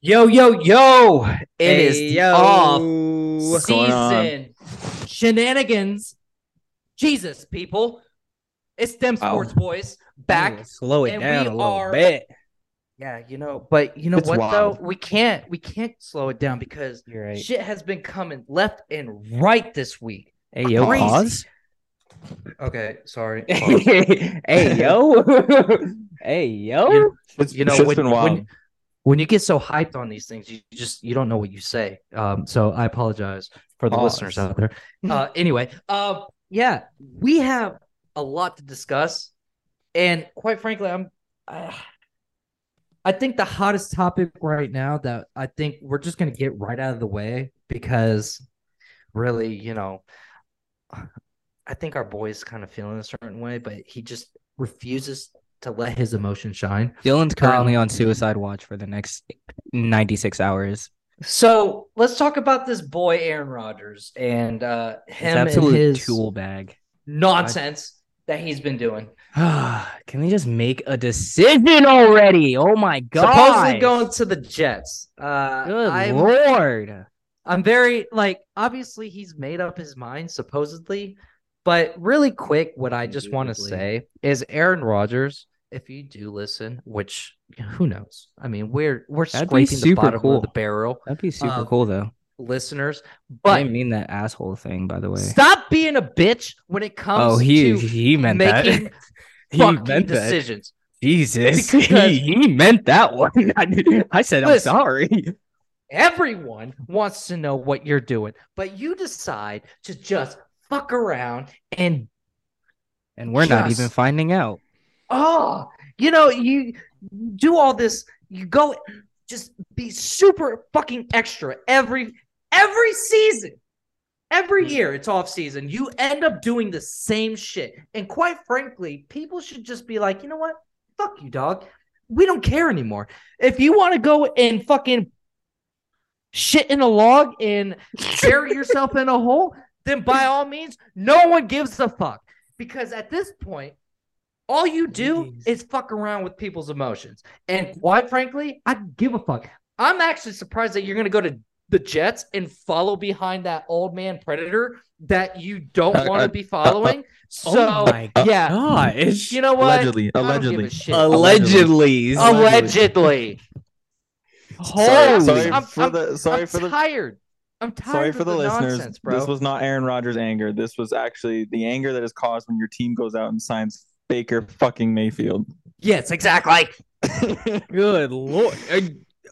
Yo, yo, yo! It is Hey, the yo. off What's going on? season shenanigans. Jesus, people, it's them Wow. sports boys back. Ooh, slow it and down we a little are- bit. Yeah, you know, but you know It's what wild. though? We can't, we can't slow it down because right. shit has been coming left and right this week. Hey yo, Crazy. pause. Okay, sorry. hey yo, hey yo. You- It's, you know shit's when, been wild. when when you get so hyped on these things you just you don't know what you say. Um so i apologize for the listeners out there. Uh anyway uh yeah we have a lot to discuss. And quite frankly i'm I, I think the hottest topic right now that i think we're just going to get right out of the way because really you know i think our boy's kind of feeling a certain way but he just refuses to let his emotions shine Dylan's currently Um, on suicide watch for the next 96 hours. So let's talk about this boy Aaron Rodgers and uh him and his tool bag. nonsense that he's been doing. Can we just make a decision already? Oh my god! Supposedly going to the Jets. Uh Good I'm, lord! I'm very like obviously he's made up his mind supposedly, but really quick what I just want to say is Aaron Rodgers, if you do listen, which who knows? I mean, we're we're That'd scraping the bottom cool. of the barrel, That'd be super cool though. listeners, I but didn't mean that asshole thing, by the way. stop being a bitch when it comes Oh, he to he meant making that. he fucking meant that. decisions. Jesus, Because- he, he meant that one. I, I said I'm sorry. Everyone wants to know what you're doing, but you decide to just fuck around and And we're not even finding out. Oh, you know, you do all this, you go just be super fucking extra every every season. Every mm. year it's off season. You end up doing the same shit. And quite frankly, people should just be like, you know what? Fuck you, dog. We don't care anymore. If you want to go and fucking shit in a log and bury yourself in a hole, then by all means, no one gives a fuck. Because at this point, all you do Jeez. is fuck around with people's emotions. And quite frankly, I give a fuck. I'm actually surprised that you're gonna go to the Jets and follow behind that old man predator that you don't uh, want to uh, be uh, following. So oh my yeah, gosh. you know what? Allegedly, I don't give a allegedly. Allegedly. Allegedly. Sorry, Holy- sorry I'm- for I'm- the sorry I'm for the tired. I'm tired sorry of for the, the listeners. nonsense, bro. This was not Aaron Rodgers' anger. This was actually the anger that is caused when your team goes out and signs Baker fucking Mayfield. yes, exactly. Good lord. Are,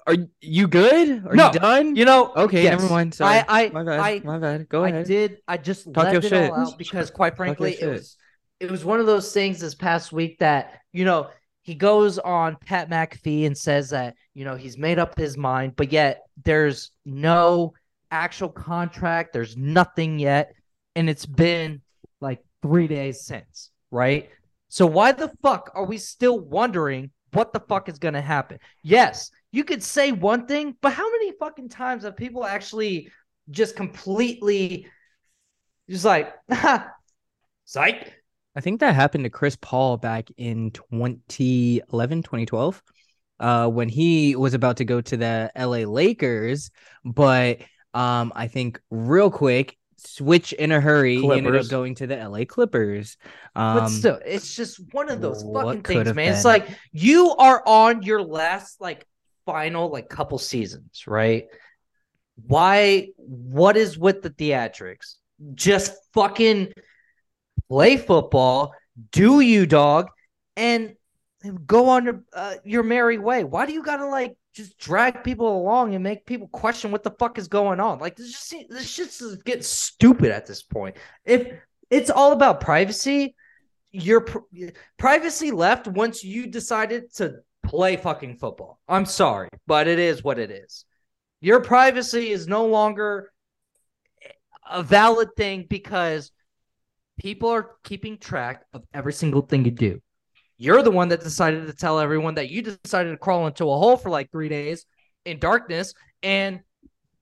are you good? Are No, you done? You know, okay, yes. never mind. Sorry. I, I, my bad. I, my bad. Go I ahead. did. I just Talk let your it shit. all out because, quite frankly, it was it was one of those things this past week that you know he goes on Pat McAfee and says that you know he's made up his mind, but yet there's no actual contract. There's nothing yet, and it's been like three days since, right? So why the fuck are we still wondering what the fuck is gonna happen? Yes, you could say one thing, but how many fucking times have people actually just completely just like psych? I think that happened to Chris Paul back in 2011, 2012, uh, when he was about to go to the LA Lakers. But um, I think real quick, switch in a hurry, he ended up going to the LA Clippers. Um, But still, it's just one of those fucking things, man. It's been? like you are on your last like final like couple seasons, right? Why what is with the theatrics? Just fucking play football, do you dog, and go on your, uh, your merry way. Why do you gotta like just drag people along and make people question what the fuck is going on? Like this just this shit's getting stupid at this point. If it's all about privacy, your pr- privacy left once you decided to play fucking football. I'm sorry, but it is what it is. Your privacy is no longer a valid thing because people are keeping track of every single thing you do. You're the one that decided to tell everyone that you decided to crawl into a hole for like three days in darkness and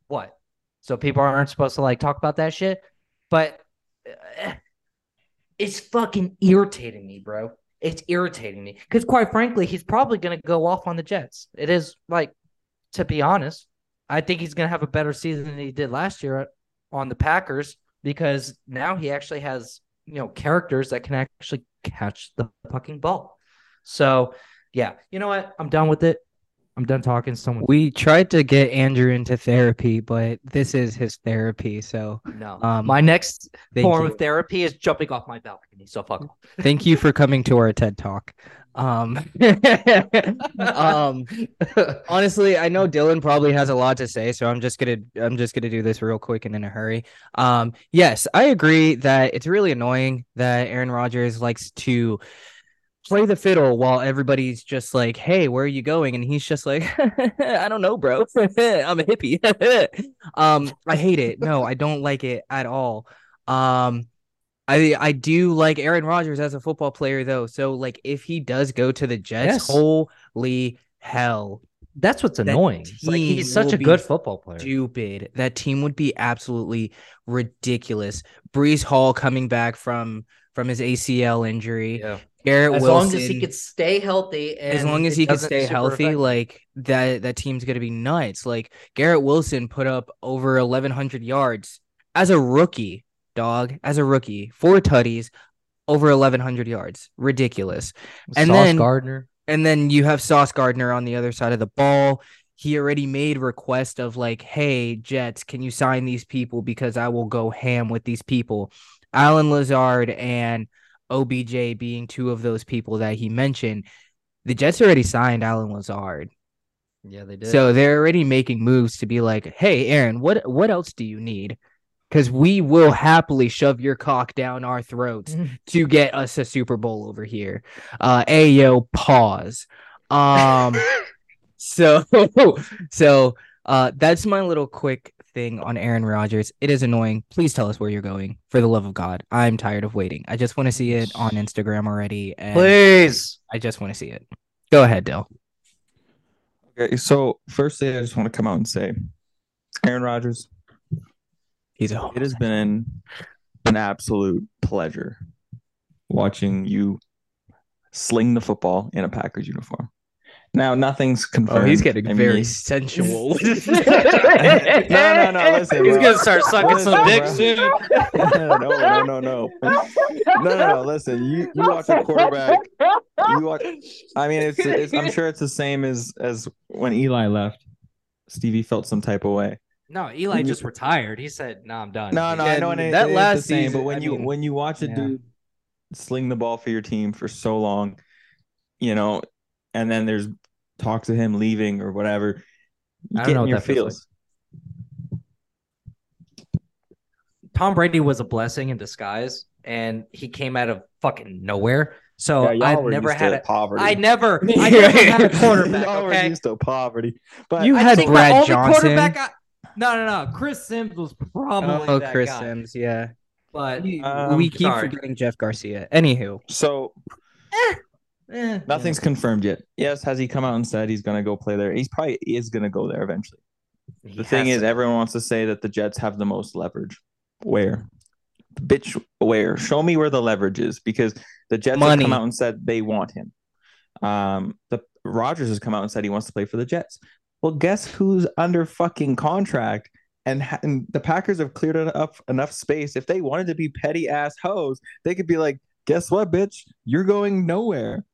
what? So people aren't supposed to like talk about that shit. But uh, it's fucking irritating me, bro. It's irritating me because, quite frankly, he's probably gonna go off on the Jets. It is like to be honest, I think he's going to have a better season than he did last year on the Packers because now he actually has, you know, characters that can actually catch the fucking ball. So, yeah, you know what? I'm done with it. I'm done talking. Someone, We tried to get Andrew into therapy, but this is his therapy. So no. um, my next form you. of therapy is jumping off my balcony. So fuck thank you for coming to our TED talk. Um, um, honestly, I know Dylan probably has a lot to say, so I'm just gonna I'm just gonna do this real quick and in a hurry. Um, yes, I agree that it's really annoying that Aaron Rodgers likes to play the fiddle while everybody's just like, "Hey, where are you going?" and he's just like, "I don't know, bro. I'm a hippie." um, I hate it. No, I don't like it at all. Um, I I do like Aaron Rodgers as a football player though. So like if he does go to the Jets, Yes. holy hell. That's what's That annoying. Like he's such a good football player. Stupid. That team would be absolutely ridiculous. Breece Hall coming back from from his ACL injury. Yeah. Garrett Wilson. As Wilson. long as he could stay healthy, and as long as he can doesn't stay healthy, affect like that that team's gonna be nuts. Like Garrett Wilson put up over eleven hundred yards as a rookie, dog, as a rookie, four tutties, over eleven hundred yards. Ridiculous. and Sauce then- Gardner. And then you have Sauce Gardner on the other side of the ball. He already made request of like, hey, Jets, can you sign these people because I will go ham with these people. Allen Lazard and OBJ being two of those people that he mentioned. The Jets already signed Allen Lazard. Yeah, they did. So they're already making moves to be like, "Hey, Aaron, what what else do you need? Because we will happily shove your cock down our throats to get us a Super Bowl over here." Uh, ayo, pause. Um, so so uh, that's my little quick thing on Aaron Rodgers. It is annoying. Please tell us where you're going, for the love of God. I'm tired of waiting. I just want to see it on Instagram already, and please. I just want to see it. Go ahead, Dill. Okay, so firstly, I just want to come out and say, Aaron Rodgers, He's a it has been an absolute pleasure watching you sling the football in a Packers uniform. Now, nothing's confirmed. Oh, he's getting I very mean- sensual. no, no, no. Listen, He's bro. gonna start sucking Listen, some dick soon. no, no, no, no, no, no, no. Listen, you you watch a quarterback. You watch. I mean, it's, it's. I'm sure it's the same as as when Eli left. Stevie felt some type of way. No, Eli just retired. He said, "No, I'm done." No, no, I know and it- that it is last the same, season, but when I you mean, when you watch a yeah. dude sling the ball for your team for so long, you know, and then there's talks of him leaving or whatever, you I don't get know in what your that feels feels. Tom Brady was a blessing in disguise, and he came out of fucking nowhere. So Yeah, I've never had to a. poverty. I never, I never had a quarterback. Y'all were Okay, used to poverty, but You I had think Brad the only Johnson. Quarterback. I, no, no, no. Chris Sims was probably Oh, that Chris guy. Sims, yeah. but We, Um, we keep sorry. forgetting Jeff Garcia. Anywho, so eh, nothing's confirmed yet. Yes, has he come out and said he's going to go play there? He's probably is going to go there eventually. he The thing has is, everyone wants to say that the Jets have the most leverage. Where? Bitch, where? Show me where the leverage is because the Jets Money. have come out and said they want him. Um, the Rodgers has come out and said he wants to play for the Jets. Well, guess who's under fucking contract? And, ha- and the Packers have cleared up enough space. If they wanted to be petty ass hoes, they could be like, guess what, bitch? You're going nowhere.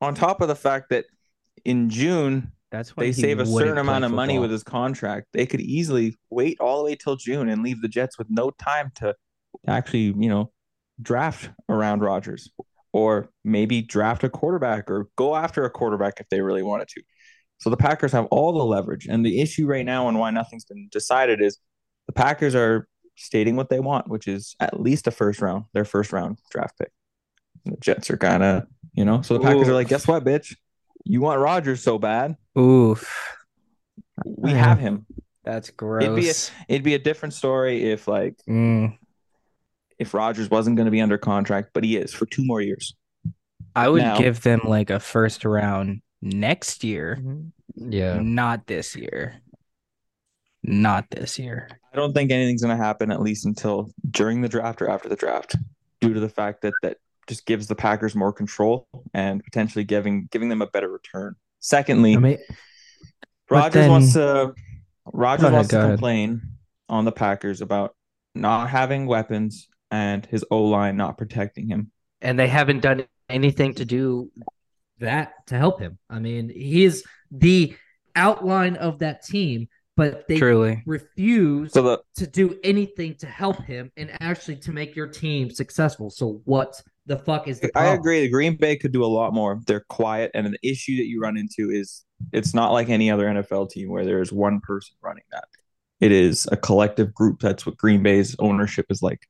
On top of the fact that in June, that's when they save a certain amount of money with his contract. They could easily wait all the way till June and leave the Jets with no time to actually, you know, draft around Rodgers or maybe draft a quarterback or go after a quarterback if they really wanted to. So the Packers have all the leverage. And the issue right now and why nothing's been decided is the Packers are stating what they want, which is at least a first round, their first round draft pick. The Jets are kind of, you know, so the Packers are like, guess what, bitch? You want Rodgers so bad. Oof, We have him. that's It'd be a- gross. It'd be a different story if like Mm, if Rodgers wasn't going to be under contract, but he is for two more years. I would Now- give them like a first round next year, mm-hmm. yeah. not this year. Not this year. I don't think anything's going to happen at least until during the draft or after the draft, due to the fact that that just gives the Packers more control and potentially giving giving them a better return. Secondly, I mean, Rodgers then- wants to. Rodgers Go ahead, wants go to ahead. complain on the Packers about not having weapons and his O line not protecting him. and they haven't done anything to do that to help him. I mean, he's the outline of that team, but they Truly. refuse So the to do anything to help him and actually to make your team successful. So what the fuck is the I agree. The Green Bay could do a lot more. They're quiet, and an issue that you run into is it's not like any other NFL team where there's one person running that. It is a collective group. That's what Green Bay's ownership is like.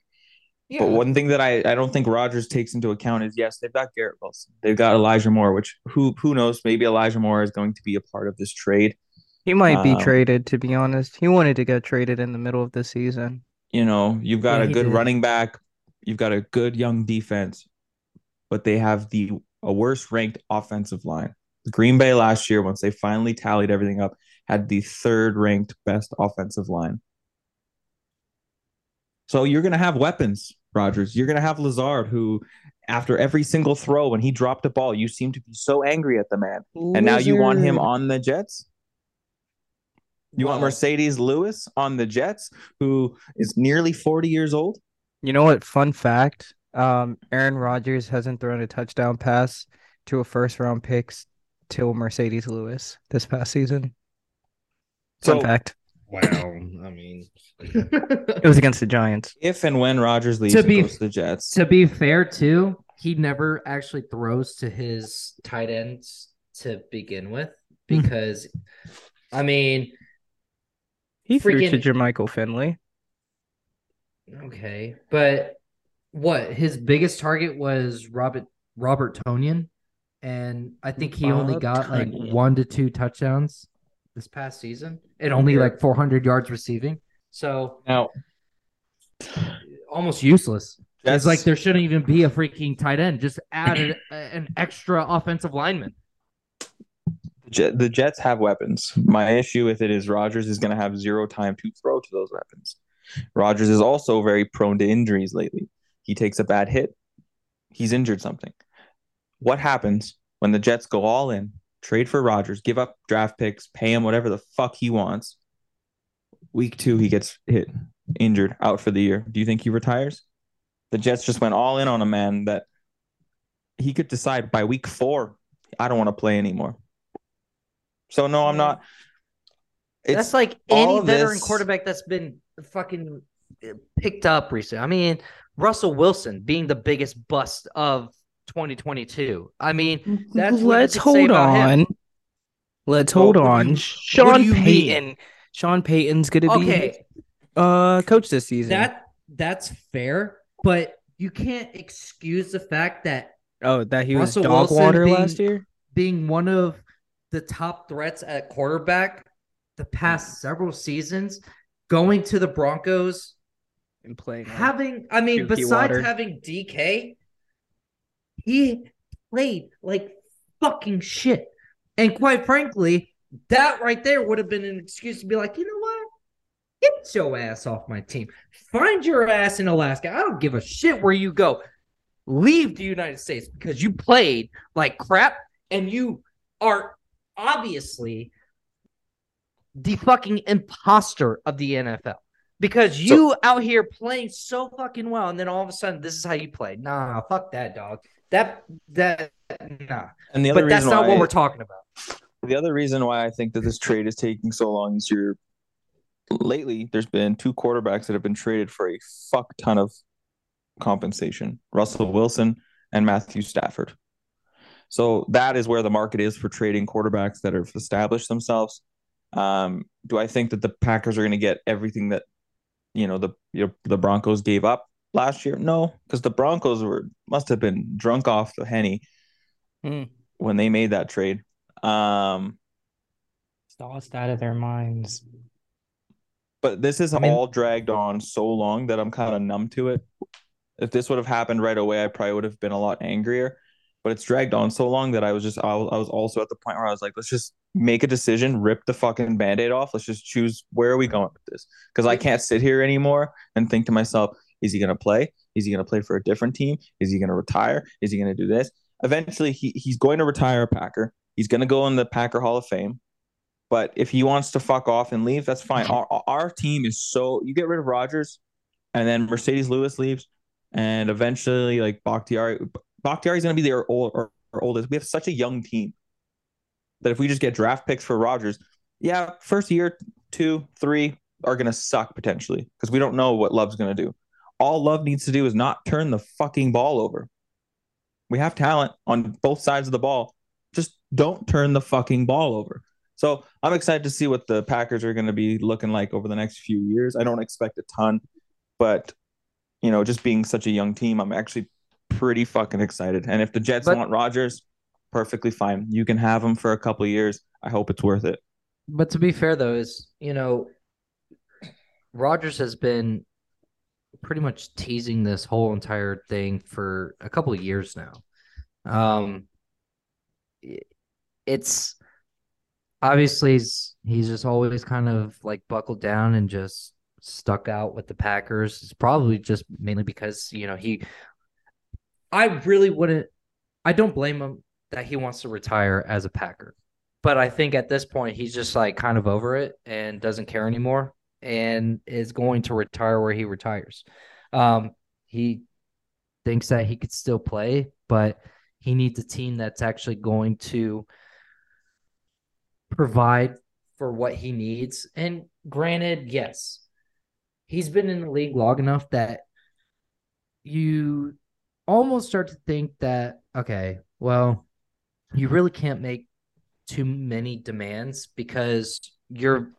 Yeah. But one thing that I, I don't think Rodgers takes into account is yes, they've got Garrett Wilson. They've got Elijah Moore, which who who knows, maybe Elijah Moore is going to be a part of this trade. He might be Um, traded, to be honest. He wanted to get traded in the middle of the season. You know, you've got Yeah, a good did. running back, you've got a good young defense, but they have the a worst ranked offensive line. Green Bay last year, once they finally tallied everything up, had the third ranked best offensive line. So you're gonna have weapons, Rodgers. You're gonna have Lazard, who after every single throw, when he dropped a ball, you seem to be so angry at the man. And now you want him on the Jets? You want Marcedes Lewis on the Jets, who is nearly 40 years old? You know what? Fun fact: um, Aaron Rodgers hasn't thrown a touchdown pass to a first round pick till Marcedes Lewis this past season. Fun So fact: Wow. I mean, it was against the Giants. if and when Rodgers leaves To be- goes to the Jets, to be fair, too, he never actually throws to his tight ends to begin with Hmm. because, I mean, He threw to Jermichael Finley. okay, but what his biggest target was Robert Robert Tonyan, and I think he only Bob got like one to two touchdowns this past season, and only like 400 yards receiving. So now almost useless. It's like there shouldn't even be a freaking tight end. Just add an, an extra offensive lineman. the the Jets have weapons. My issue with it is Rodgers is going to have zero time to throw to those weapons. Rodgers is also very prone to injuries lately. He takes a bad hit, he's injured something. What happens when the Jets go all in, trade for Rodgers, give up draft picks, pay him whatever the fuck he wants? Week two, he gets hit, injured, out for the year. Do you think he retires? The Jets just went all in on a man that he could decide by week four, I don't want to play anymore. So no, I'm not. It's that's like any veteran this- quarterback that's been fucking picked up recently. I mean, Russell Wilson being the biggest bust of 2022. I mean, That's Let's hold on. Let's hold do on. Sean you mean? Payton. Sean Payton's gonna be okay, uh coach this season. that that's fair, but you can't excuse the fact that oh, that he was Russell dog Wilson water being- last year. being one of the top threats at quarterback the past several seasons, going to the Broncos, And playing having I mean, besides water. having DK, he played like fucking shit. And quite frankly, that right there would have been an excuse to be like, you know what? Get your ass off my team. Find your ass in Alaska. I don't give a shit where you go. Leave the United States because you played like crap and you are obviously the fucking imposter of the NFL because you out here playing so fucking well, and then all of a sudden this is how you play. Nah, fuck that, dog. That that nah. and the other But that's not why, what we're talking about. the other reason why I think that this trade is taking so long is you're lately there's been two quarterbacks that have been traded for a fuck ton of compensation. Russell Wilson and Matthew Stafford. So that is where the market is for trading quarterbacks that have established themselves. Um, do I think that the Packers are going to get everything that you know the you know, the Broncos gave up last year? No, because the Broncos were must have been drunk off the henny Hmm. when they made that trade. Um, Lost out of their minds. but this is I mean- all dragged on so long that I'm kind of numb to it. If this would have happened right away, I probably would have been a lot angrier. But it's dragged on so long that I was just I was, I was also at the point where I was like, let's just make a decision, rip the fucking band-aid off. Let's just choose where are we going with this? Because I can't sit here anymore and think to myself, is he gonna play? Is he gonna play for a different team? Is he gonna retire? Is he gonna do this? Eventually he he's going to retire a Packer. He's gonna go in the Packer Hall of Fame. But if he wants to fuck off and leave, that's fine. Our, our team is so you get rid of Rodgers, and then Marcedes Lewis leaves, and eventually like Bakhtiari, Bakhtiari is going to be their old, our, oldest. We have such a young team that if we just get draft picks for Rodgers, yeah, first year, two, three are going to suck potentially because we don't know what Love's going to do. All Love needs to do is not turn the fucking ball over. We have talent on both sides of the ball. Just don't turn the fucking ball over. So I'm excited to see what the Packers are going to be looking like over the next few years. I don't expect a ton, but you know, just being such a young team, I'm actually pretty fucking excited. And if the Jets but, want Rodgers, perfectly fine. You can have him for a couple years. I hope it's worth it. But to be fair though, is you know, Rodgers has been pretty much teasing this whole entire thing for a couple of years now. Um, it's obviously he's, he's just always kind of like buckled down and just stuck out with the Packers. It's probably just mainly because you know he. I really wouldn't. I don't blame him that he wants to retire as a Packer, but I think at this point he's just like kind of over it and doesn't care anymore and is going to retire where he retires. Um, he thinks that he could still play, but he needs a team that's actually going to provide for what he needs. And granted, yes, he's been in the league long enough that you almost start to think that, okay, well, you really can't make too many demands because you're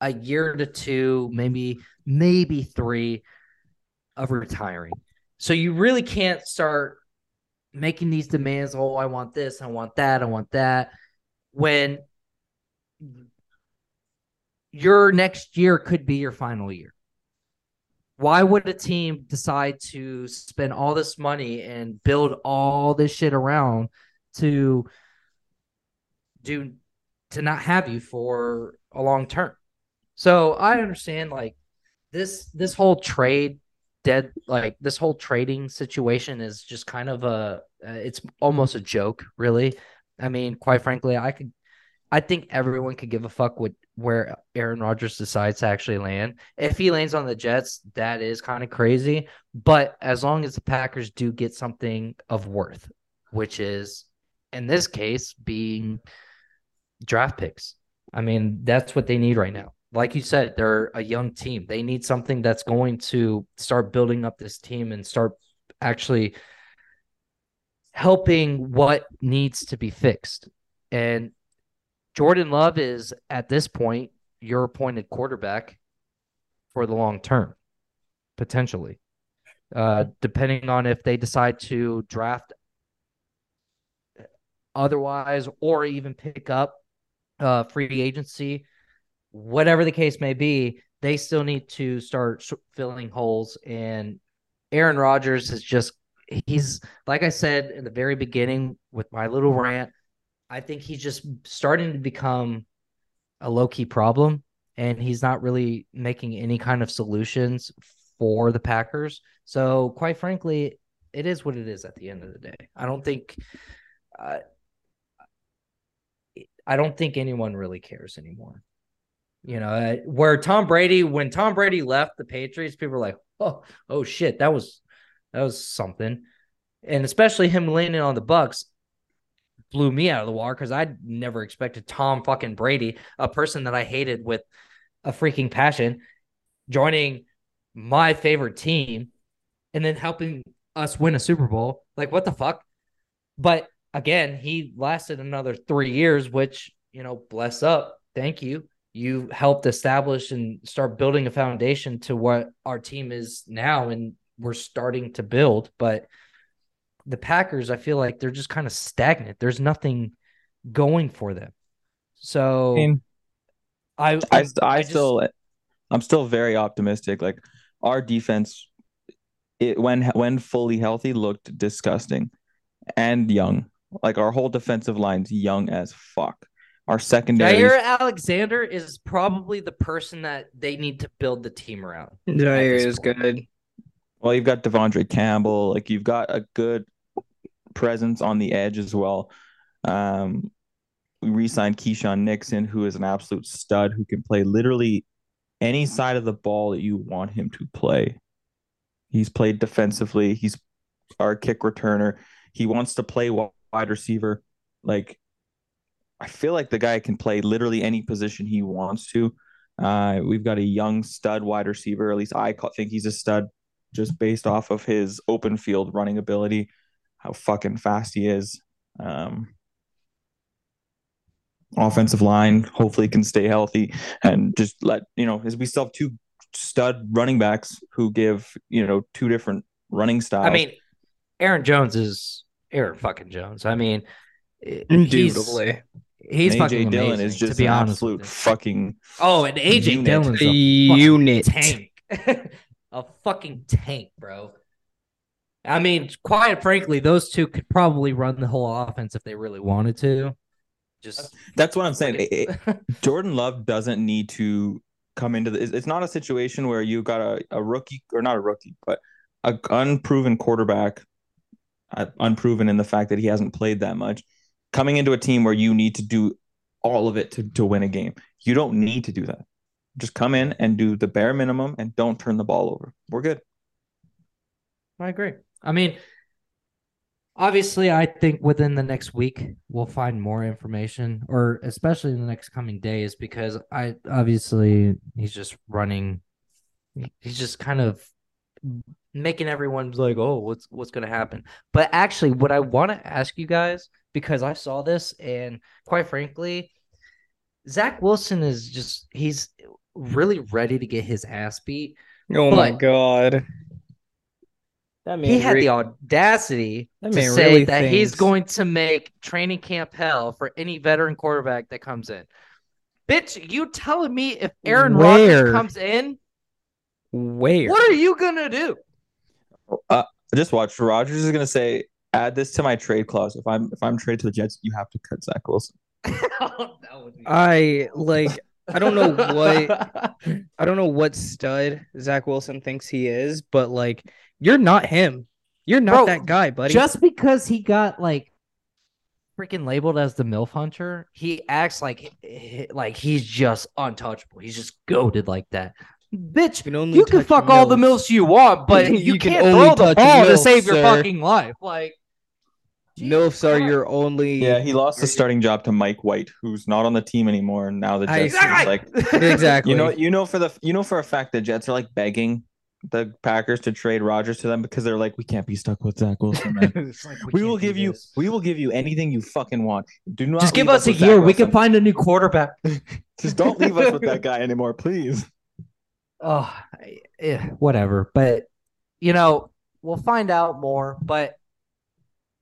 a year to two, maybe maybe three of retiring. So you really can't start making these demands. Oh, I want this, I want that, I want that. When your next year could be your final year. Why would a team decide to spend all this money and build all this shit around to do to not have you for a long term? So I understand like this this whole trade dead like this whole trading situation is just kind of a uh, it's almost a joke really. I mean quite frankly i could i think everyone could give a fuck with where aaron rodgers decides to actually land. If he lands on the jets that is kind of crazy but as long as the packers do get something of worth which is in this case being draft picks. I mean that's what they need right now like you said, they're a young team. They need something that's going to start building up this team and start actually helping what needs to be fixed. And Jordan Love is at this point your appointed quarterback for the long term, potentially. Uh, depending on if they decide to draft otherwise or even pick up uh, free agency whatever the case may be, they still need to start filling holes. And Aaron Rodgers is just, he's, like I said in the very beginning with my little rant, I think he's just starting to become a low key problem. And he's not really making any kind of solutions for the Packers. So, quite frankly, it is what it is at the end of the day. I don't think. Uh, I don't think anyone really cares anymore. You know, uh, where Tom Brady, when Tom Brady left the Patriots, people were like, "Oh, oh shit, that was that was something," and especially him landing on the Bucks blew me out of the water because I'd never expected Tom fucking Brady, a person that I hated with a freaking passion, joining my favorite team and then helping us win a Super Bowl. Like, what the fuck? But again, he lasted another three years, which, you know, bless up. Thank you you helped establish and start building a foundation to what our team is now and we're starting to build. But the packers i feel like they're just kind of stagnant. There's nothing going for them. So i i, I, I just, still i'm still very optimistic. Like our defense it when when fully healthy looked disgusting and young. Like our whole defensive line's young as fuck our secondary. Jaire Alexander is probably the person that they need to build the team around. Jaire is point. good. Well, you've got De'Vondre Campbell. Like you've got a good presence on the edge as well. Um, we re-signed Keisean Nixon, who is an absolute stud who can play literally any side of the ball that you want him to play. He's played defensively. He's our kick returner. He wants to play wide receiver. Like, I feel like the guy can play literally any position he wants to. Uh, we've got a young stud wide receiver. At least I think he's a stud just based off of his open field running ability, how fucking fast he is. Um, offensive line hopefully can stay healthy and just let you know as we still have two stud running backs who give you know two different running styles. I mean, Aaron Jones is Aaron fucking Jones. I mean, he's Indubitably. He's And fucking AJ Dillon amazing, is just to be an honest. absolute fucking Oh, and AJ unit. Dillon's A a unit. tank, a fucking tank, bro. I mean, quite frankly, those two could probably run the whole offense if they really wanted to. Just that's what I'm saying. It- it- Jordan Love doesn't need to come into the. It's it's not a situation where you got a, a rookie or not a rookie, but a unproven quarterback, uh, unproven in the fact that he hasn't played that much, coming into a team where you need to do all of it to to win a game. You don't need to do that. Just come in and do the bare minimum and don't turn the ball over. We're good. I agree. I mean, obviously, I think within the next week we'll find more information, or especially in the next coming days, because I obviously he's just running. He's just kind of making everyone's like, "Oh, what's what's going to happen?" But actually, what I want to ask you guys, because I saw this, and quite frankly, Zach Wilson is just—he's really ready to get his ass beat. Oh my god. That man he had re- the audacity That to man say really that he's going to make training camp hell for any veteran quarterback that comes in. Bitch, you telling me if Aaron Rodgers comes in, where? what are you gonna do? Uh, just watch. Rodgers is gonna say, "Add this to my trade clause. If I'm if I'm traded to the Jets, you have to cut Zach Wilson." That would be- I like I don't know what I don't know what stud Zach Wilson thinks he is, but like you're not him. You're not Bro, that guy, buddy. Just because he got like freaking labeled as the MILF hunter, he acts like eh, like he's just untouchable. He's just goaded like that. Bitch, You can only you can touch fuck all the milfs. milfs you want, but you, You can can't only throw the touch ball to milfs, save your fucking life. Like MILFs are Jesus your only Yeah, he lost the starting job to Mike White, who's not on the team anymore. And now the I- Jets is like, exactly. you know, you know for the you know for a fact the Jets are like begging the Packers to trade Rodgers to them because they're like, we can't be stuck with Zach Wilson, man. Like, we can't will do give you we will give you anything you fucking want. Do not Just give leave us a year. We can find a new quarterback. Just don't leave us with that guy anymore, please. Oh, I- yeah, whatever. But you know, we'll find out more. But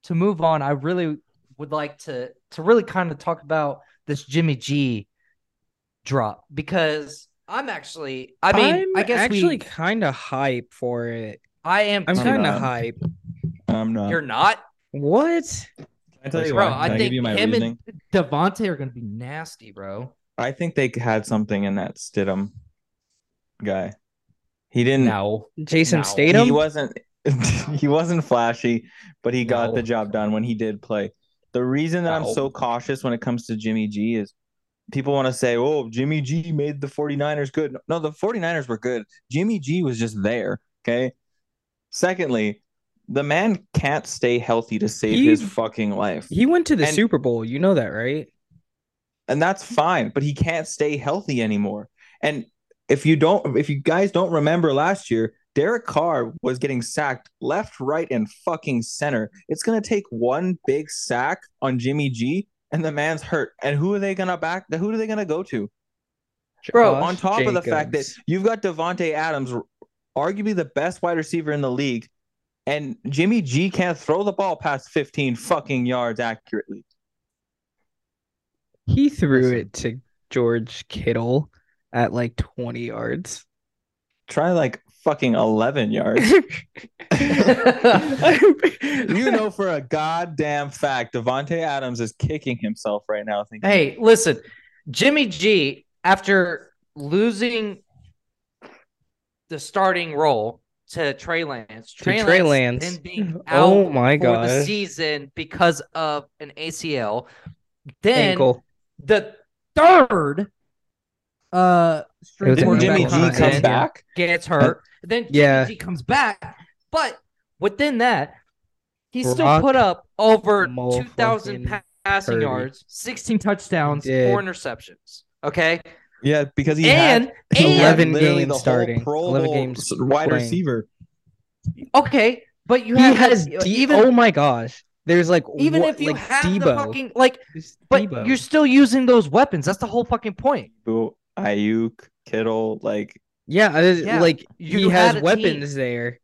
to move on, I really would like to to really kind of talk about this Jimmy G drop because I'm actually. I mean, I'm I guess actually we. kind of hype for it. I am. I'm I'm kind of not. hype. I'm not. You're not, What? I tell you bro. why? Can I think you my him reasoning? and Davante are going to be nasty, bro. I think they had something in that Stidham guy. He didn't. No, Jason No. Statham? He wasn't. he wasn't flashy, but he got No. the job done when he did play. The reason that I'm so cautious when it comes to Jimmy G is people want to say, "Oh, Jimmy G made the 49ers good." No, the 49ers were good. Jimmy G was just there, okay? Secondly, the man can't stay healthy to save He- his fucking life. He went to the And- Super Bowl. You know that, right? and that's fine but he can't stay healthy anymore and if you don't if you guys don't remember last year Derek Carr was getting sacked left right and fucking center. It's going to take one big sack on Jimmy G and the man's hurt. And who are they going to back who are they going to go to? Bro Josh on top of the fact that you've got Davante Adams arguably the best wide receiver in the league and Jimmy G can't throw the ball past 15 fucking yards accurately. He threw it to George Kittle at like 20 yards. try like fucking 11 yards you know for a goddamn fact, Davante Adams is kicking himself right now. Thinking, Hey, listen, Jimmy G, after losing the starting role to Trey Lance, To Trey, Trey Lance, Lance. then being out Oh my for the season because of an ACL, then Ankle. the third uh string Didn't Didn't Jimmy G comes come back? gets hurt. Then Jimmy Yeah. G comes back, but within that, he still put up over motherfucking two thousand passing Purdy. yards, sixteen touchdowns, four interceptions. Okay, Yeah, because he and had he 11 games starting, Pro 11 games wide playing. receiver. okay, but you he have has that- D- even oh my gosh. There's like even what- if you like have Deebo. the fucking like, but Deebo. you're still using those weapons. That's the whole fucking point. Boo, Aiyuk, Kittle, like yeah, uh, Yeah, like you he has weapons team. there.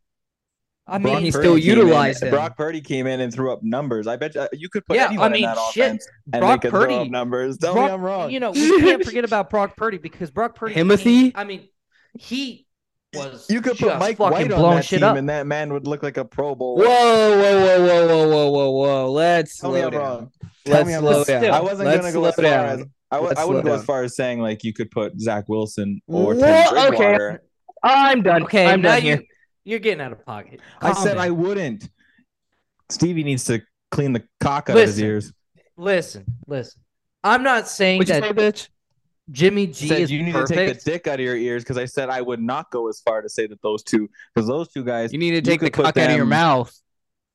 I Brock mean, he still came in- utilized them. Brock Purdy came in and threw up numbers. I bet you, you could put Yeah, I mean, in that shit, offense and Brock they could throw up numbers. Tell Brock- me I'm wrong. You know, we can't forget about Brock Purdy because Brock Purdy. Timothy? I mean, he was. you could put Mike White on that shit team, up. and that man would look like a Pro Bowl. Whoa, whoa, whoa, whoa, whoa, whoa, whoa, whoa! Let's Tell me slow I'm down. wrong. Tell Let's me I'm slow wrong. down. I wasn't Let's gonna go slow as down. As I, w- Let's I wouldn't slow go as far as saying like you could put Zach Wilson or Whoa, Tim okay. I'm done. Okay, I'm done you here. you're getting out of pocket. I said down. I wouldn't. Stevie needs to clean the cock out of his ears. listen, listen. I'm not saying What'd you that say, bitch? Jimmy G said is you need perfect. to take the dick out of your ears because I said I would not go as far to say that those two because those two guys You need to take the could put cock out of your mouth.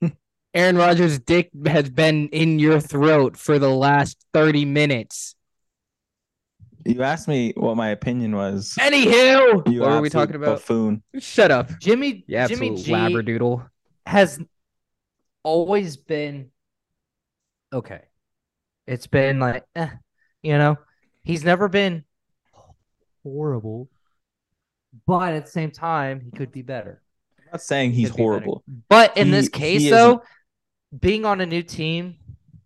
Aaron Rodgers' dick has been in your throat for the last 30 minutes. You asked me what my opinion was. Anywho, You what were we talking about? Buffoon. Shut up. Jimmy You Jimmy G labradoodle. has always been okay. It's been like, eh, you know, he's never been horrible, but at the same time, he could be better. I'm not saying he's Could be better. horrible. But in He- this he case, isn't- though, being on a new team,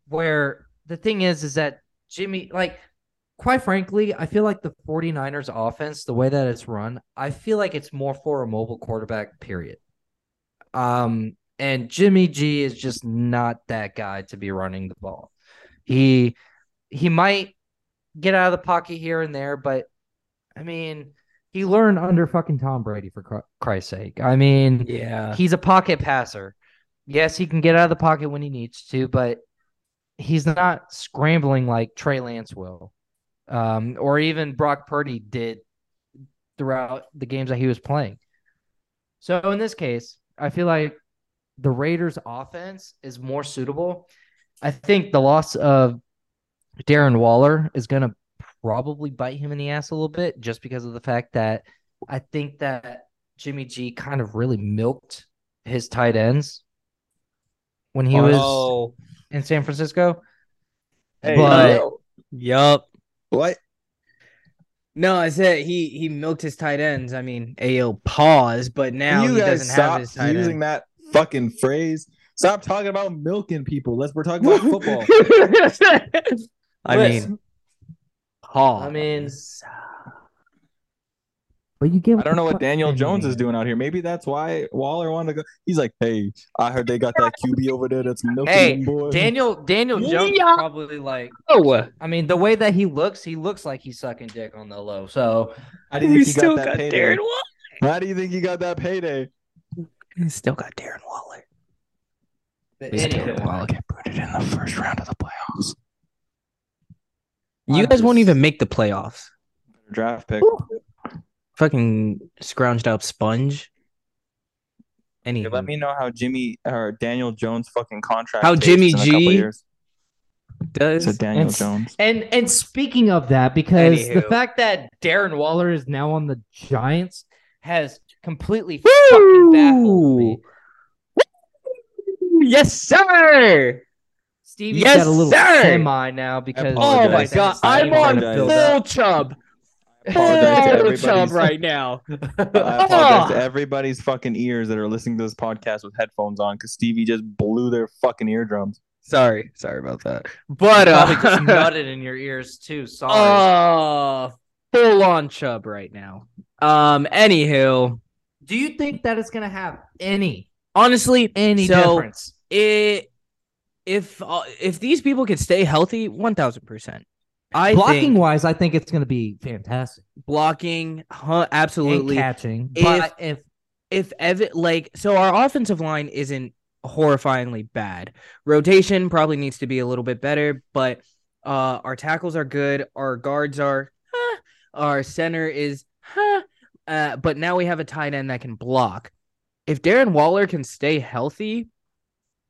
where the thing is, is that Jimmy, like, quite frankly, I feel like the 49ers offense, the way that it's run, I feel like it's more for a mobile quarterback, period. Um, and Jimmy G is just not that guy to be running the ball. He he might get out of the pocket here and there, but I mean, he learned under fucking Tom Brady for Christ's sake. I mean, Yeah. he's a pocket passer. Yes, he can get out of the pocket when he needs to, but he's not scrambling like Trey Lance will, um, or even Brock Purdy did throughout the games that he was playing. So in this case, I feel like the Raiders' offense is more suitable. I think the loss of Darren Waller is going to probably bite him in the ass a little bit, just because of the fact that I think that Jimmy G kind of really milked his tight ends when he was Oh, in San Francisco. Hey, But- yo, yup. What? No, I said he he milked his tight ends. I mean, AO pause, but now you he guys doesn't stop have his tight ends. using end. that fucking phrase. Stop talking about milking people. Let's we're talking about football. I Listen. mean, pause. I mean, but you get I don't know what Daniel Jones is doing out here. Maybe that's why Waller wanted to go. He's like, hey, I heard they got that QB over there that's milking Hey, them boys. Daniel Daniel Jones Yeah. probably like. oh, I mean, the way that he looks, he looks like he's sucking dick on the low. So How do you think he still got that got payday? Darren Waller. How do you think he got that payday? We still got Darren Waller. but He's Darren Waller. get booted in the first round of the playoffs. You I'm guys won't even make the playoffs. Draft pick. Fucking scrounged up sponge. Any Hey, let me know how Jimmy or Daniel Jones fucking contract. How Jimmy in a G does. Said Daniel And- Jones. And and speaking of that, because the fact that Darren Waller is now on the Giants has completely fucking baffled me. Yes, sir. Stevie's Yes, got a little sir. semi now because Oh my god, I I'm on full chub. I apologize to Full everybody's- chub right now. I apologize to everybody's fucking ears that are listening to this podcast with headphones on because Stevie just blew their fucking eardrums. Sorry, sorry about that. But uh, probably just nutted in your ears too. Sorry. uh, full on chub right now. Um, anywho, Do you think that it's gonna have any honestly, any so difference? it if uh, if these people can stay healthy, one thousand percent. I Blocking think wise, I think it's gonna be fantastic. blocking, huh, absolutely. And catching. If- but if if Evan like so our offensive line isn't horrifyingly bad. Rotation probably needs to be a little bit better, but Uh, our tackles are good. Our guards are. Huh. Our center is. Huh. Uh, but now we have a tight end that can block. If Darren Waller can stay healthy,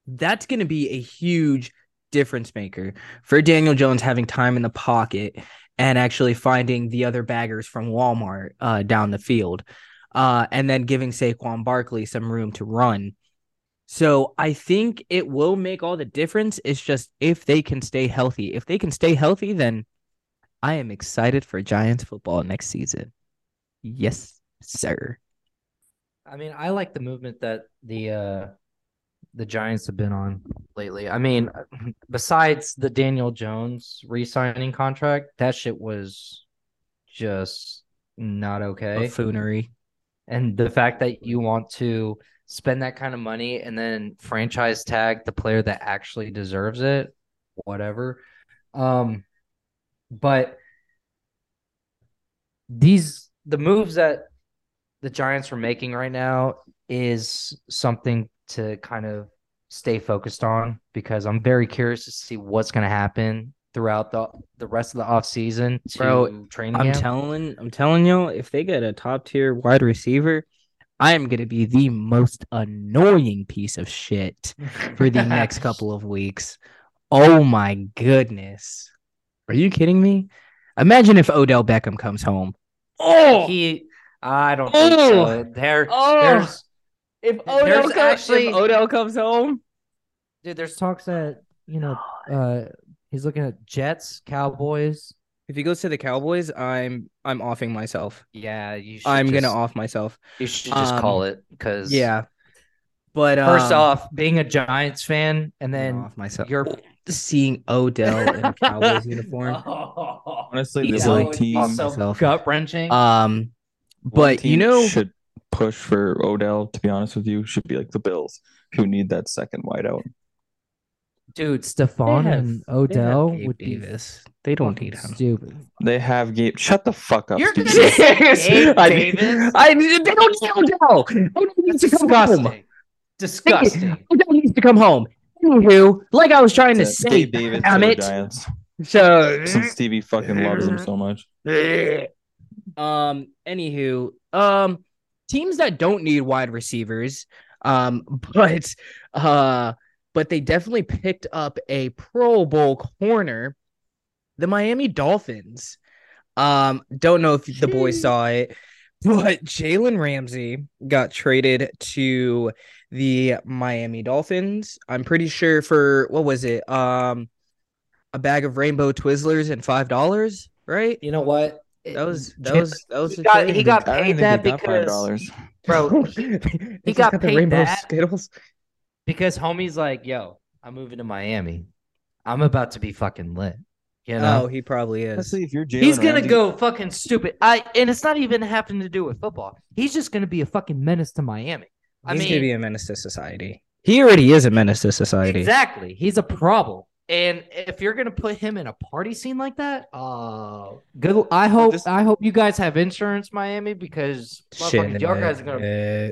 that's going to be a huge difference maker for Daniel Jones having time in the pocket and actually finding the other baggers from Walmart uh, down the field, uh, and then giving Saquon Barkley some room to run. So I think it will make all the difference. It's just if they can stay healthy. If they can stay healthy, then I am excited for Giants football next season. Yes, sir. I mean, I like the movement that the uh the Giants have been on lately. I mean, besides the Daniel Jones re-signing contract, that shit was just not okay. Buffoonery. And the fact that you want to spend that kind of money and then franchise tag the player that actually deserves it, whatever. Um, but these the moves that the Giants are making right now is something to kind of stay focused on because I'm very curious to see what's going to happen throughout the the rest of the off season to Bro, training I'm camp. telling I'm telling you, if they get a top tier wide receiver, I am gonna be the most annoying piece of shit for the next couple of weeks. Oh my goodness. Are you kidding me? Imagine if Odell Beckham comes home. Oh, he I don't think so. Oh! There Oh. there's if There's Odell, comes, actually- if Odell comes home, dude, there's talks that, you know, uh he's looking at Jets, Cowboys. if he goes to the Cowboys, I'm I'm offing myself. Yeah, you should I'm just, gonna off myself. you should just um, call it because Yeah, but First um, off, being a Giants fan and then off myself. you're seeing Odell in a Cowboys uniform. Honestly, the Easily. only team, so gut wrenching. Um, but you know, should push for Odell. To be honest with you, should be like the Bills, who need that second wideout. Dude, Stefon and Odell Gabe would be Davis. They don't need him. stupid. They have Gabe. Shut the fuck up, You're Steve. gonna say Gabe I, Davis? I, they don't need Odell. Odell needs to come home. Disgusting. Disgusting. Odell needs to come home. Anywho, like I was trying to It's, say, Gabe Davis damn to it. Giants. So, Since Stevie fucking loves him so much. um, anywho, um, teams that don't need wide receivers, um, but uh, but they definitely picked up a Pro Bowl corner, the Miami Dolphins. Um, don't know if the boys saw it, but Jalen Ramsey got traded to the Miami Dolphins. I'm pretty sure for what was it? Um, a bag of rainbow Twizzlers and five dollars, right? You know what? That was that was that was he got, he got paid that think they got five because dollars. bro, he got paid that. Skittles. because homie's like, yo, I'm moving to Miami. I'm about to be fucking lit. You know? Oh, he probably is. Honestly, if you're Jalen He's gonna Ramsey- go fucking stupid. I and it's not even having to do with football. He's just gonna be a fucking menace to Miami. I He's mean, gonna be a menace to society. He already is a menace to society. exactly. He's a problem. And if you're gonna put him in a party scene like that, uh, good. I hope This- I hope you guys have insurance, Miami, because motherfucking Shit. y'all guys are gonna.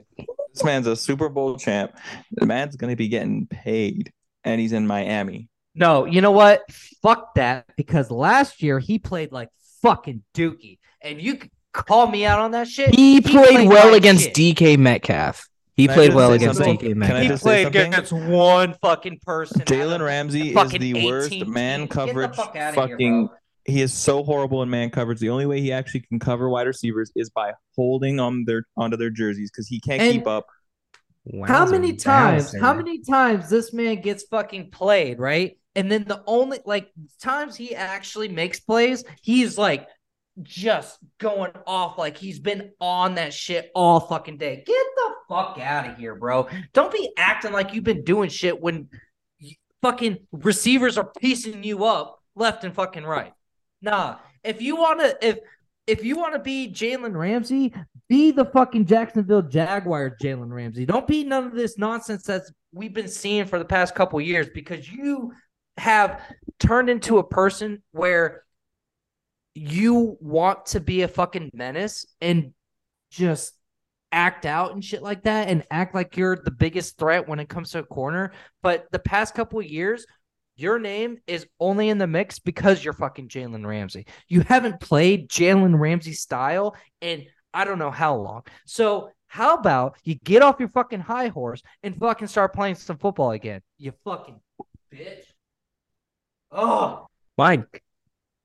This man's a Super Bowl champ. The man's gonna be getting paid, and he's in Miami. No, you know what? Fuck that. Because last year he played like fucking Dookie, and you could call me out on that shit. He played well against shit. DK Metcalf. He Can I played just well say against something? DK Can I Metcalf. He just say played something? against one fucking person. Jalen of Ramsey is fucking the worst man teams. Get the coverage. fuck outta here, fucking, bro. he is so horrible in man coverage. The only way he actually can cover wide receivers is by holding on their onto their jerseys because he can't And- keep up. How Wowzer, many times? wowzer. How many times this man gets fucking played, right? And then the only like times he actually makes plays, he's like just going off like he's been on that shit all fucking day. Get the fuck out of here, bro. Don't be acting like you've been doing shit when fucking receivers are piecing you up left and fucking right. Nah, if you want to if if you want to be Jalen Ramsey, be the fucking Jacksonville Jaguars, Jalen Ramsey. Don't be none of this nonsense that we've been seeing for the past couple years because you have turned into a person where you want to be a fucking menace and just act out and shit like that and act like you're the biggest threat when it comes to a corner. But the past couple years, your name is only in the mix because you're fucking Jalen Ramsey. You haven't played Jalen Ramsey style in I don't know how long. So how about you get off your fucking high horse and fucking start playing some football again? You fucking bitch. Oh, Mike.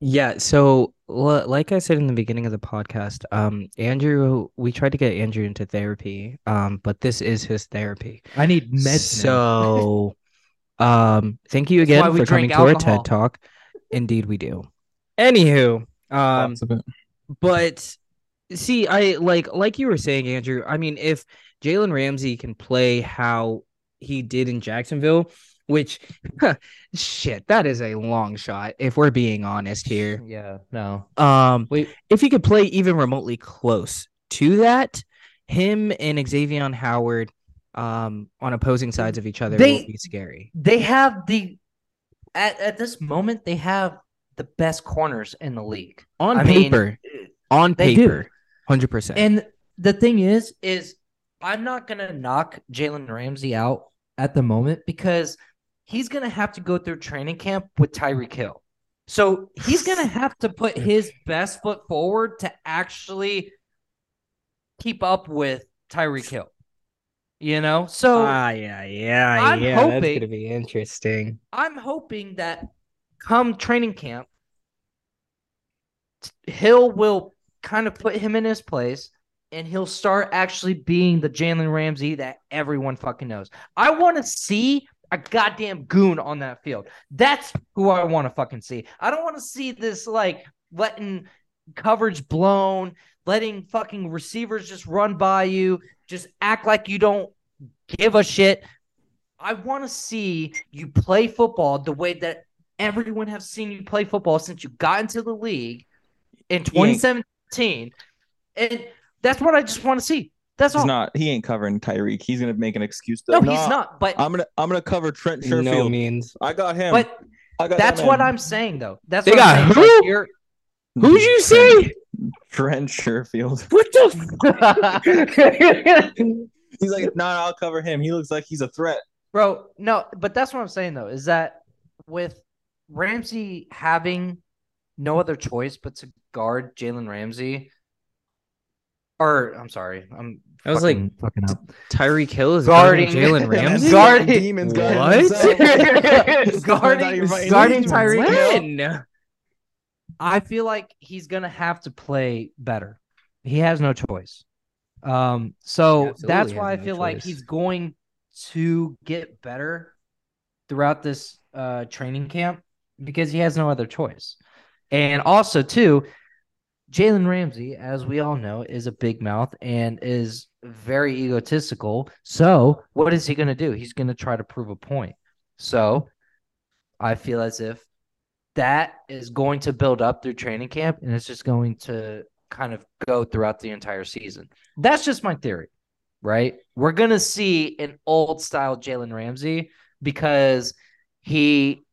Yeah, so l- like I said in the beginning of the podcast, um, Andrew, we tried to get Andrew into therapy, um, but this is his therapy. I need meds. So, um, thank you again for coming drink to our. TED Talk. Indeed, we do. Anywho, um, Lots of it. but see, I like like you were saying, Andrew. I mean, if Jalen Ramsey can play how he did in Jacksonville, which shit, that is a long shot. If we're being honest here, yeah, no. um, Wait, if he could play even remotely close to that, him and Xavier Howard, um, on opposing sides of each other They- will be scary. they have the at, at this moment they have the best corners in the league. On I mean, paper, on they do. paper, hundred percent. And the thing is, is I'm not gonna knock Jalen Ramsey out at the moment because he's gonna have to go through training camp with Tyreek Hill. So he's gonna have to put his best foot forward to actually keep up with Tyreek Hill. You know, so Ah, yeah, yeah, I'm yeah. That's hoping- gonna be interesting. I'm hoping that come training camp, Hill will kind of put him in his place and he'll start actually being the Jalen Ramsey that everyone fucking knows. I want to see a goddamn goon on that field. That's who I want to fucking see. I don't want to see this like letting coverage blown, letting fucking receivers just run by you, just act like you don't give a shit. I want to see you play football the way that everyone has seen you play football since you got into the league in 2017. And that's what I just want to see. That's He's all. not. He ain't covering Tyreek. He's gonna make an excuse. To, no, he's not. But I'm gonna. I'm gonna cover Trent Sherfield. No means. I got him. but I got that's what. I'm saying though. That's They what I'm got saying. Like, who? you're Who'd you say? Trent Sherfield. What the? He's like, no, I'll cover him. He looks like he's a threat. Bro, no, but that's what I'm saying though, is that with Ramsey having no other choice but to guard Jalen Ramsey, or I'm sorry, I'm I was like, fucking- fucking up. Tyreek Hill is Guarding- guarding Jalen Ramsey. Guarding- Demons guarding What? themselves. Guarding- guarding demons. Tyreek Hill. I feel like he's gonna have to play better. He has no choice. Um, so that's why I no feel like he's going to get better throughout this uh training camp because he has no other choice. And also, too, Jalen Ramsey, as we all know, is a big mouth and is very egotistical. So, what is he going to do? He's going to try to prove a point. So, I feel as if that is going to build up through training camp and it's just going to kind of go throughout the entire season. That's just my theory, right? We're going to see an old style Jalen Ramsey because he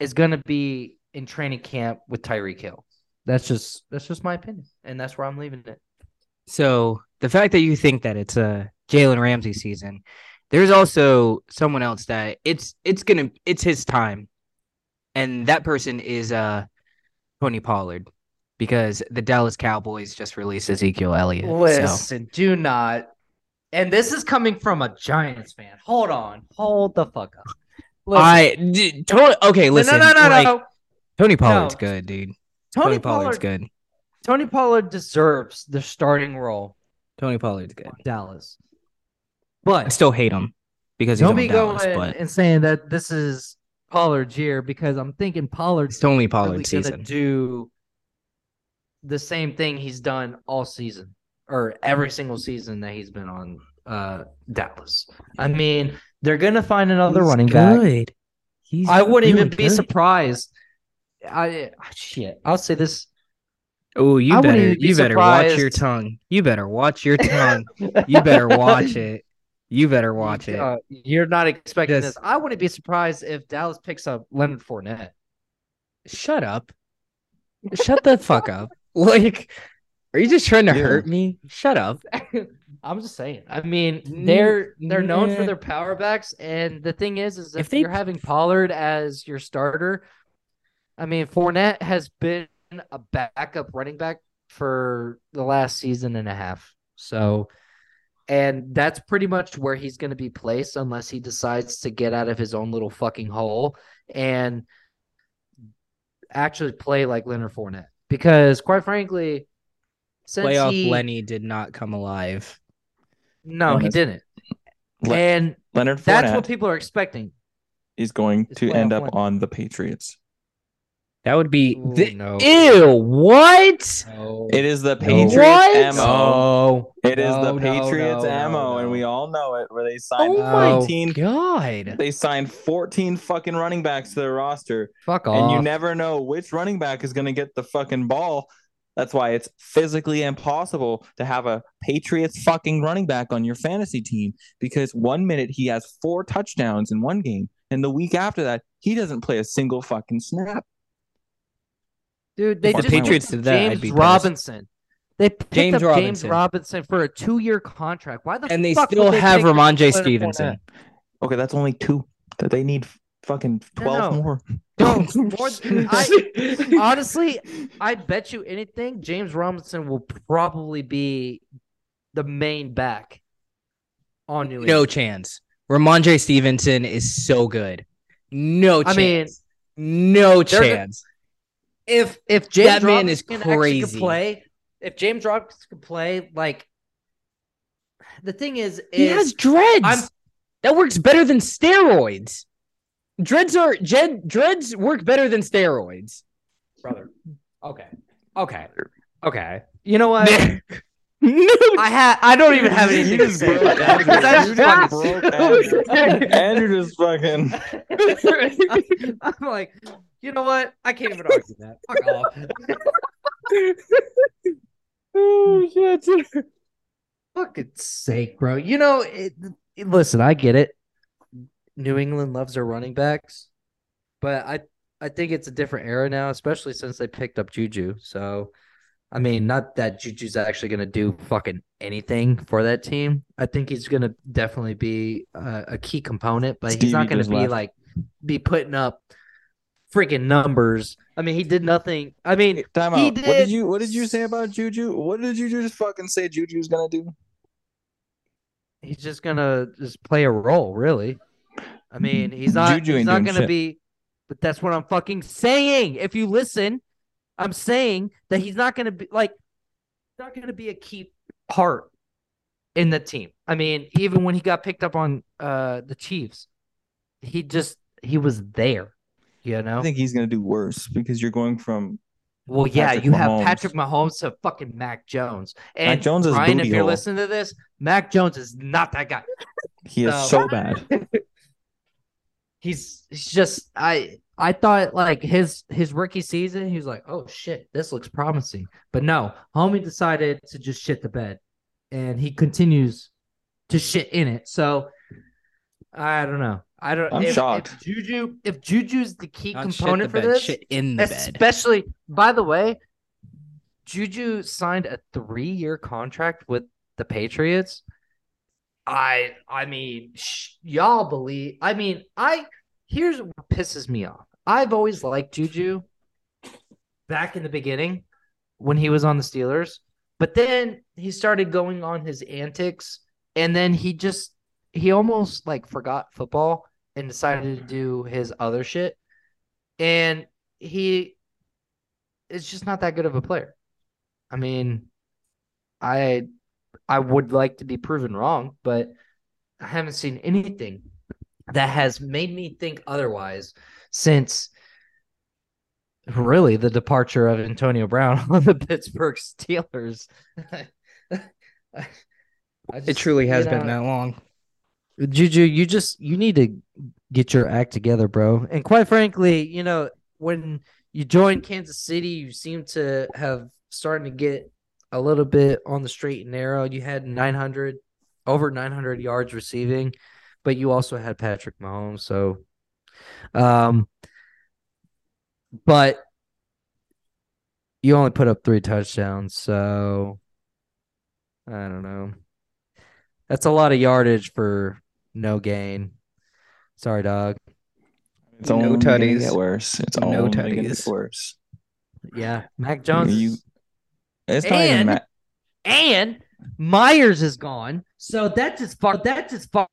is going to be in training camp with Tyreek Hill. That's just that's just my opinion, and that's where I'm leaving it. So the fact that you think that it's a Jalen Ramsey season, there's also someone else that it's it's gonna it's his time, and that person is uh Tony Pollard because the Dallas Cowboys just released Ezekiel Elliott. So Listen, do not. And this is coming from a Giants fan. Hold on, hold the fuck up. Listen, I d- Tony, okay, no, listen, no, no, no, like, no. Tony Pollard's No. good, dude. Tony, Tony Pollard's Pollard. good. Tony Pollard deserves the starting role. Tony Pollard's good. Dallas. But I still hate him because he's don't on be Dallas, going but and saying that this is Pollard's year because I'm thinking Pollard's it's only really Pollard's gonna season. do the same thing he's done all season or every single season that he's been on uh Dallas. I mean, they're gonna find another He's running back. good. He's I wouldn't even really be good. surprised. I shit. I'll say this. Oh, you I better be you better watch your tongue. You better watch your tongue. you better watch it. You better watch it. Uh, you're not expecting Just- this. I wouldn't be surprised if Dallas picks up Leonard Fournette. Shut up. Shut the fuck up. Like, are you just trying to Yeah. hurt me? Shut up. I'm just saying. I mean, they're they're known for their power backs, and the thing is, is if, If they- you're having Pollard as your starter, I mean, Fournette has been a backup running back for the last season and a half. So, and that's pretty much where he's going to be placed unless he decides to get out of his own little fucking hole and actually play like Leonard Fournette. Because quite frankly, since Playoff he, Lenny did not come alive. no, he didn't. Le- and Leonard Fournette, that's what people are expecting. He's going to end up win. on the Patriots. That would be Ooh, the- no. ew. What? No. It is the Patriots What? ammo. No. It is the No, no, Patriots no, ammo, no, and we all know it. Where they oh signed Oh my 14, god! they signed 14 fucking running backs to their roster, Fuck and you never know which running back is going to get the fucking ball. That's why it's physically impossible to have a Patriots fucking running back on your fantasy team because one minute he has four touchdowns in one game, and the week after that he doesn't play a single fucking snap. Dude, they If the just Patriots did that, James. Robinson. They picked James up James Robinson. Robinson for a two-year contract. Why the fuck? And they fuck would still they have Rhamondre Stevenson. Okay, that's only two. That they need fucking 12 no. more. No, more than- I- Honestly, I bet you anything, James Robinson will probably be the main back on New no England. chance. J. Stevenson is so good. No I chance. mean, no chance. If if James That man Robinson is can actually could crazy. play, if James Robinson could play, like the thing is, He has dreads. I'm- that works better than steroids. Dreads are jed, dreads work better than steroids. brother. Okay, okay, okay. You know what? no, I had. I don't even have anything to say. about that because that's just broke Andrew. Andrew just fucking. I'm like, you know what? I can't even argue that. Fuck off. oh shit. Fucking sake, bro. You know, it, it- listen, I get it. New England loves their running backs, but I I think it's a different era now, especially since they picked up Juju. So, I mean, not that Juju's actually going to do fucking anything for that team. I think he's going to definitely be a, a key component, but he's not going to be left. like be putting up freaking numbers. I mean, he did nothing. I mean, Time out. What did- did you What did you say about Juju? What did you just fucking say Juju's gonna do? he's just gonna just play a role, really. I mean, he's not Juju he's not gonna shit. be but that's what I'm fucking saying. If you listen, I'm saying that he's not gonna be like not gonna be a key part in the team. I mean, even when he got picked up on uh the Chiefs, he just he was there. You know? I think he's gonna do worse because you're going from Well, yeah, Patrick you have Patrick Mahomes to fucking Mac Jones. And Jones is Ryan, if you're hole. listening to this, Mac Jones is not that guy. he is So- so bad. he's he's just I I thought like his his rookie season, he was like, oh shit, this looks promising. But no, homie decided to just shit the bed, and he continues to shit in it. So I don't know. I don't. I'm if, shocked. If Juju, if Juju's the key Not shit component the for bed, this, shit in the bed. especially by the way, Juju signed a three-year contract with the Patriots. I I mean, sh- y'all believe? I mean, I here's what pisses me off. I've always liked Juju back in the beginning when he was on the Steelers, but then he started going on his antics, and then he just he almost like forgot football and decided to do his other shit, and he is just not that good of a player. I mean, I I would like to be proven wrong, but I haven't seen anything that has made me think otherwise since really the departure of Antonio Brown on the Pittsburgh Steelers. I It truly has you been that long. Juju, you just you need to get your act together, bro. And quite frankly, you know, when you joined Kansas City, you seem to have starting to get a little bit on the straight and narrow. You had 900 over 900 yards receiving, but you also had Patrick Mahomes, so um but you only put up 3 touchdowns, so I don't know. That's a lot of yardage for no gain. Sorry, dog. It's No only tutties. get worse. It's No only gonna get worse. Yeah, Mac Jones. You- It's not even Mac. And Meyers is gone, so that's as far. That's as far.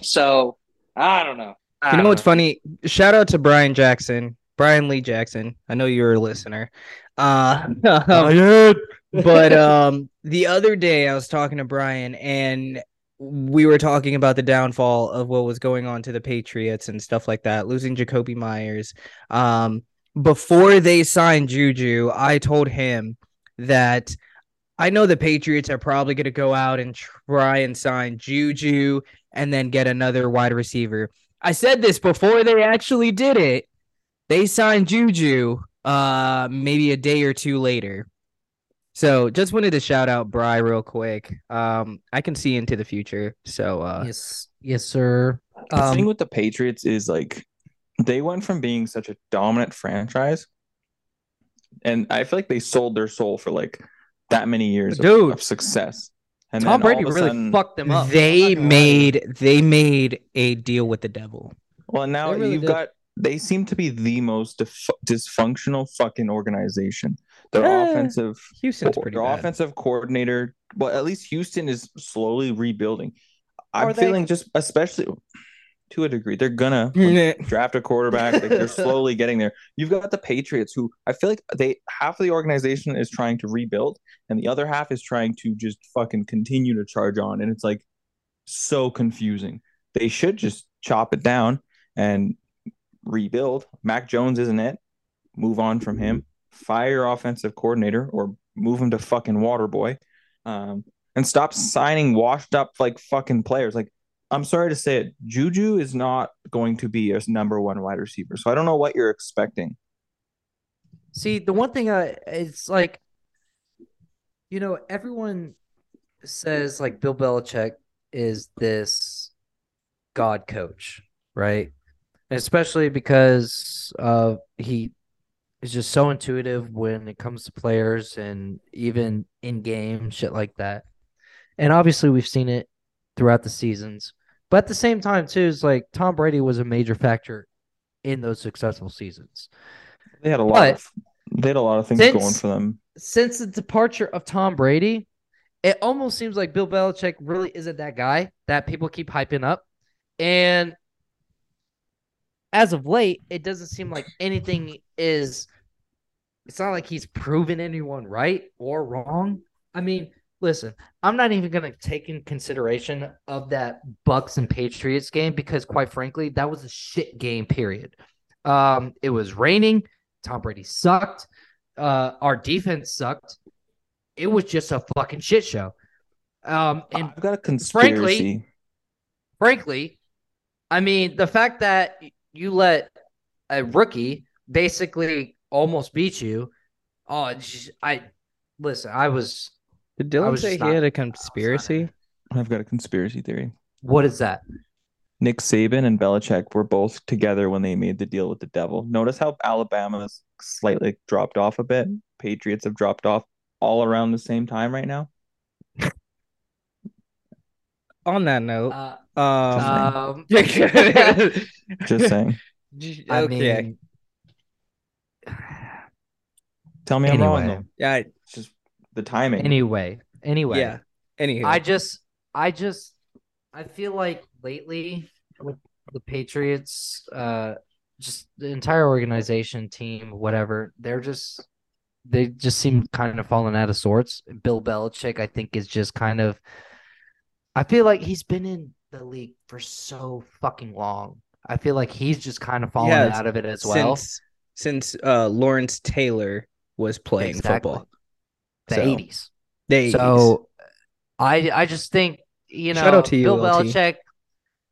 So I don't know. You know what's funny? Shout out to Brian Jackson, Brian Lee Jackson. I know you're a listener. Uh, but um, the other day I was talking to Brian and we were talking about the downfall of what was going on to the Patriots and stuff like that, losing Jakobi Meyers. Um, before they signed Juju, I told him that I know the Patriots are probably going to go out and try and sign Juju and then get another wide receiver. I said this before they actually did it. They signed Juju uh maybe a day or two later. So just wanted to shout out Bry real quick. Um I can see into the future. So uh yes, yes, sir. The thing Um, with the Patriots is like they went from being such a dominant franchise, and I feel like they sold their soul for like that many years of, Dude. of success. And Tom then Brady really sudden- fucked them up. they I'm not gonna lie made they made a deal with the devil. Well, now They really you've did. got. They seem to be the most dif- dysfunctional fucking organization. Their Eh, offensive, Houston's pretty their bad. offensive coordinator. Well, at least Houston is slowly rebuilding. I'm Are they? feeling just, especially to a degree, they're gonna draft a quarterback. Like they're slowly getting there. You've got the Patriots, who I feel like they half of the organization is trying to rebuild, and the other half is trying to just fucking continue to charge on. And it's like so confusing. They should just chop it down and rebuild. Mac Jones isn't it. Move on from him. Fire your offensive coordinator or move him to fucking water boy Um, and stop signing washed up like fucking players. Like I'm sorry to say it, Juju is not going to be a number one wide receiver. So I don't know what you're expecting. See, the one thing I it's like, you know, everyone says like Bill Belichick is this god coach, right? Especially because uh he is just so intuitive when it comes to players and even in game shit like that. And obviously we've seen it throughout the seasons. But at the same time too, is like Tom Brady was a major factor in those successful seasons. They had a lot But of they had a lot of things since- going for them. since the departure of Tom Brady, it almost seems like Bill Belichick really isn't that guy that people keep hyping up. And as of late, it doesn't seem like anything is it's not like he's proven anyone right or wrong. I mean, listen, I'm not even going to take in consideration of that Bucs and Patriots game because quite frankly, that was a shit game period. Um it was raining, Tom Brady sucked uh, our defense sucked. It was just a fucking shit show. Um, and I've got a conspiracy. frankly- frankly, I mean, the fact that you let a rookie basically almost beat you, oh, just- I listen. I was. Did I Dylan was say just he not- had I a was not- conspiracy? I've got a conspiracy theory. What is that? Nick Saban and Belichick were both together when they made the deal with the devil. Notice how Alabama's slightly dropped off a bit. Patriots have dropped off all around the same time right now. On that note, Uh, um, um, Just saying. I okay. mean, Tell me I'm wrong Anyway. though. yeah, It's just the timing. anyway, anyway. yeah. Anywho, I just, I just, I feel like lately with the Patriots, uh, just the entire organization, team, whatever, they're just, they just seem kind of falling out of sorts. Bill Belichick, I think, is just kind of, I feel like he's been in the league for so fucking long. I feel like he's just kind of fallen Yeah, out of it as well. since since uh Lawrence Taylor was playing Exactly. football. the so, 80s. They So I I just think you know Shout you, Bill LT. Belichick.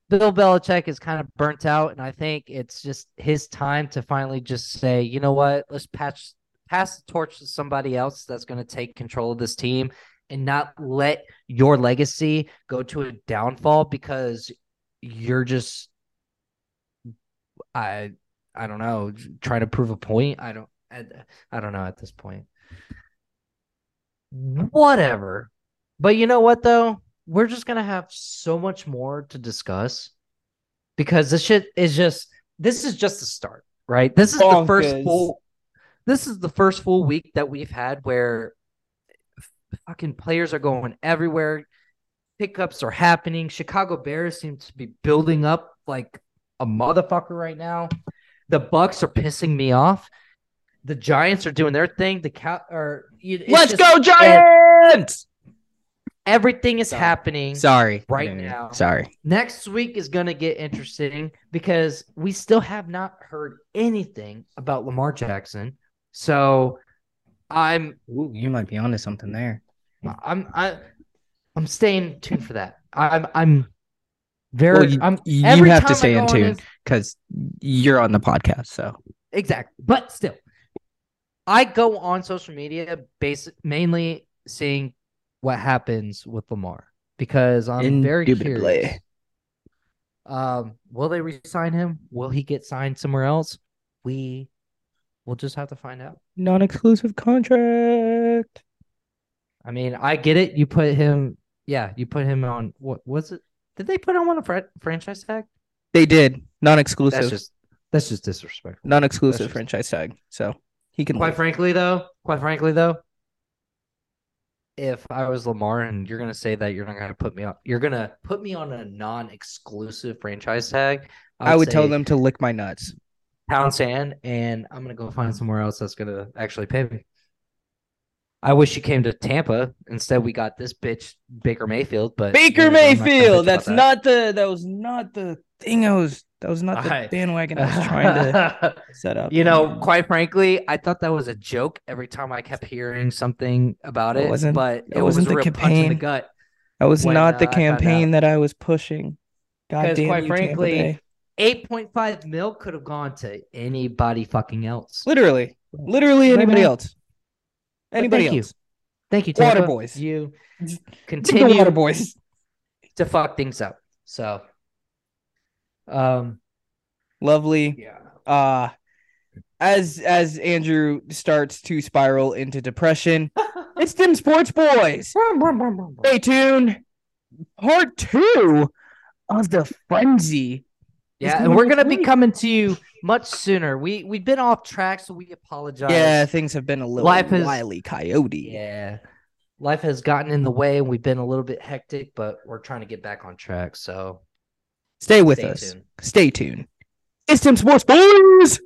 Bill Belichick is kind of burnt out, and I think it's just his time to finally just say, you know what, let's patch pass the torch to somebody else that's going to take control of this team and not let your legacy go to a downfall because you're just I I don't know trying to prove a point. I don't I, I don't know at this point. Whatever. But you know what though? we're just gonna have so much more to discuss because this shit is just this is just the start, right? This is the first full this is the first full week that we've had where fucking players are going everywhere. Pickups are happening. Chicago Bears seem to be building up like a motherfucker right now. The Bucs are pissing me off. The Giants are doing their thing. The cow are it's Let's just- go, Giants! Everything is Sorry. happening. Sorry. Right I didn't- now. Sorry. Next week is going to get interesting because we still have not heard anything about Lamar Jackson. So I'm Ooh, you might be onto something there. I'm I I'm staying tuned for that. I'm I'm very Well, you, I'm you have to stay in tune because you're on the podcast. So Exactly. But still, I go on social media basic mainly seeing what happens with Lamar because I'm very curious. Um, will they resign him? Will he get signed somewhere else? We will just have to find out. non-exclusive contract. I mean, I get it. You put him, yeah, you put him on what was it? Did they put him on a fr- franchise tag? They did non-exclusive, just that's just disrespectful. non-exclusive that's just- franchise tag. So he can. Quite frankly, though, quite frankly, though, if I was Lamar and you're gonna say that you're not gonna put me on, you're gonna put me on a non-exclusive franchise tag. I would tell say them to lick my nuts. pound sand, and I'm gonna go find somewhere else that's gonna actually pay me. I wish you came to Tampa. Instead, we got this bitch Baker Mayfield. But Baker I'm not gonna bitch Mayfield. That's that. not the. That was not the thing. I was. That was not the I- bandwagon I was trying to set up. You know, quite frankly, I thought that was a joke every time I kept hearing something about It it. wasn't- but it it was wasn't a the real punch in the campaign. gut. that was when, not the uh, I campaign that I was pushing. God damn quite you, frankly, Eight point five mil could have gone to anybody fucking else. literally, literally anybody else. Anybody thank you. Thank you, Water boys. You continue water boys. to fuck things up. So, um, Lovely. yeah. Uh as as Andrew starts to spiral into depression, it's Dim Sports Boys. Stay tuned. Part two of the frenzy. Yeah, and we're gonna be coming to you much sooner. We we've been off track, so we apologize. Yeah, things have been a little Life is- wily coyote. Yeah. Life has gotten in the way and we've been a little bit hectic, but we're trying to get back on track. So Stay with stay us. tuned. Stay tuned. It's Tim Sports Boys.